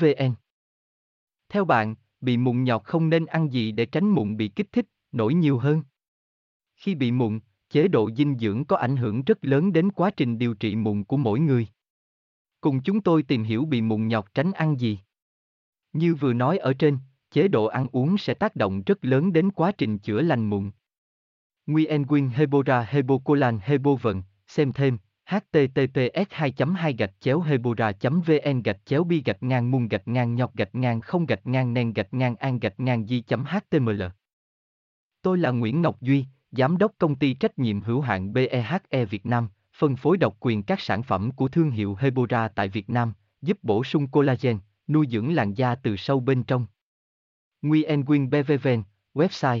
vn theo bạn bị mụn nhọt không nên ăn gì để tránh mụn bị kích thích nổi nhiều hơn khi bị mụn chế độ dinh dưỡng có ảnh hưởng rất lớn đến quá trình điều trị mụn của mỗi người Cùng chúng tôi tìm hiểu bị mụn nhọt tránh ăn gì. Như vừa nói ở trên, chế độ ăn uống sẽ tác động rất lớn đến quá trình chữa lành mụn. Nguyen Quyên Hebora Hebocolan Hebovận, xem thêm, https 2 2 gạch chéo hebora vn gạch chéo bi gạch ngang mung gạch ngang nhọc gạch ngang không gạch ngang nen gạch ngang an gạch ngang di html Tôi là Nguyễn Ngọc Duy, Giám đốc công ty trách nhiệm hữu hạn BEHE Việt Nam, phân phối độc quyền các sản phẩm của thương hiệu Hebora tại Việt Nam, giúp bổ sung collagen, nuôi dưỡng làn da từ sâu bên trong. Nguyen Quyên BVVN, website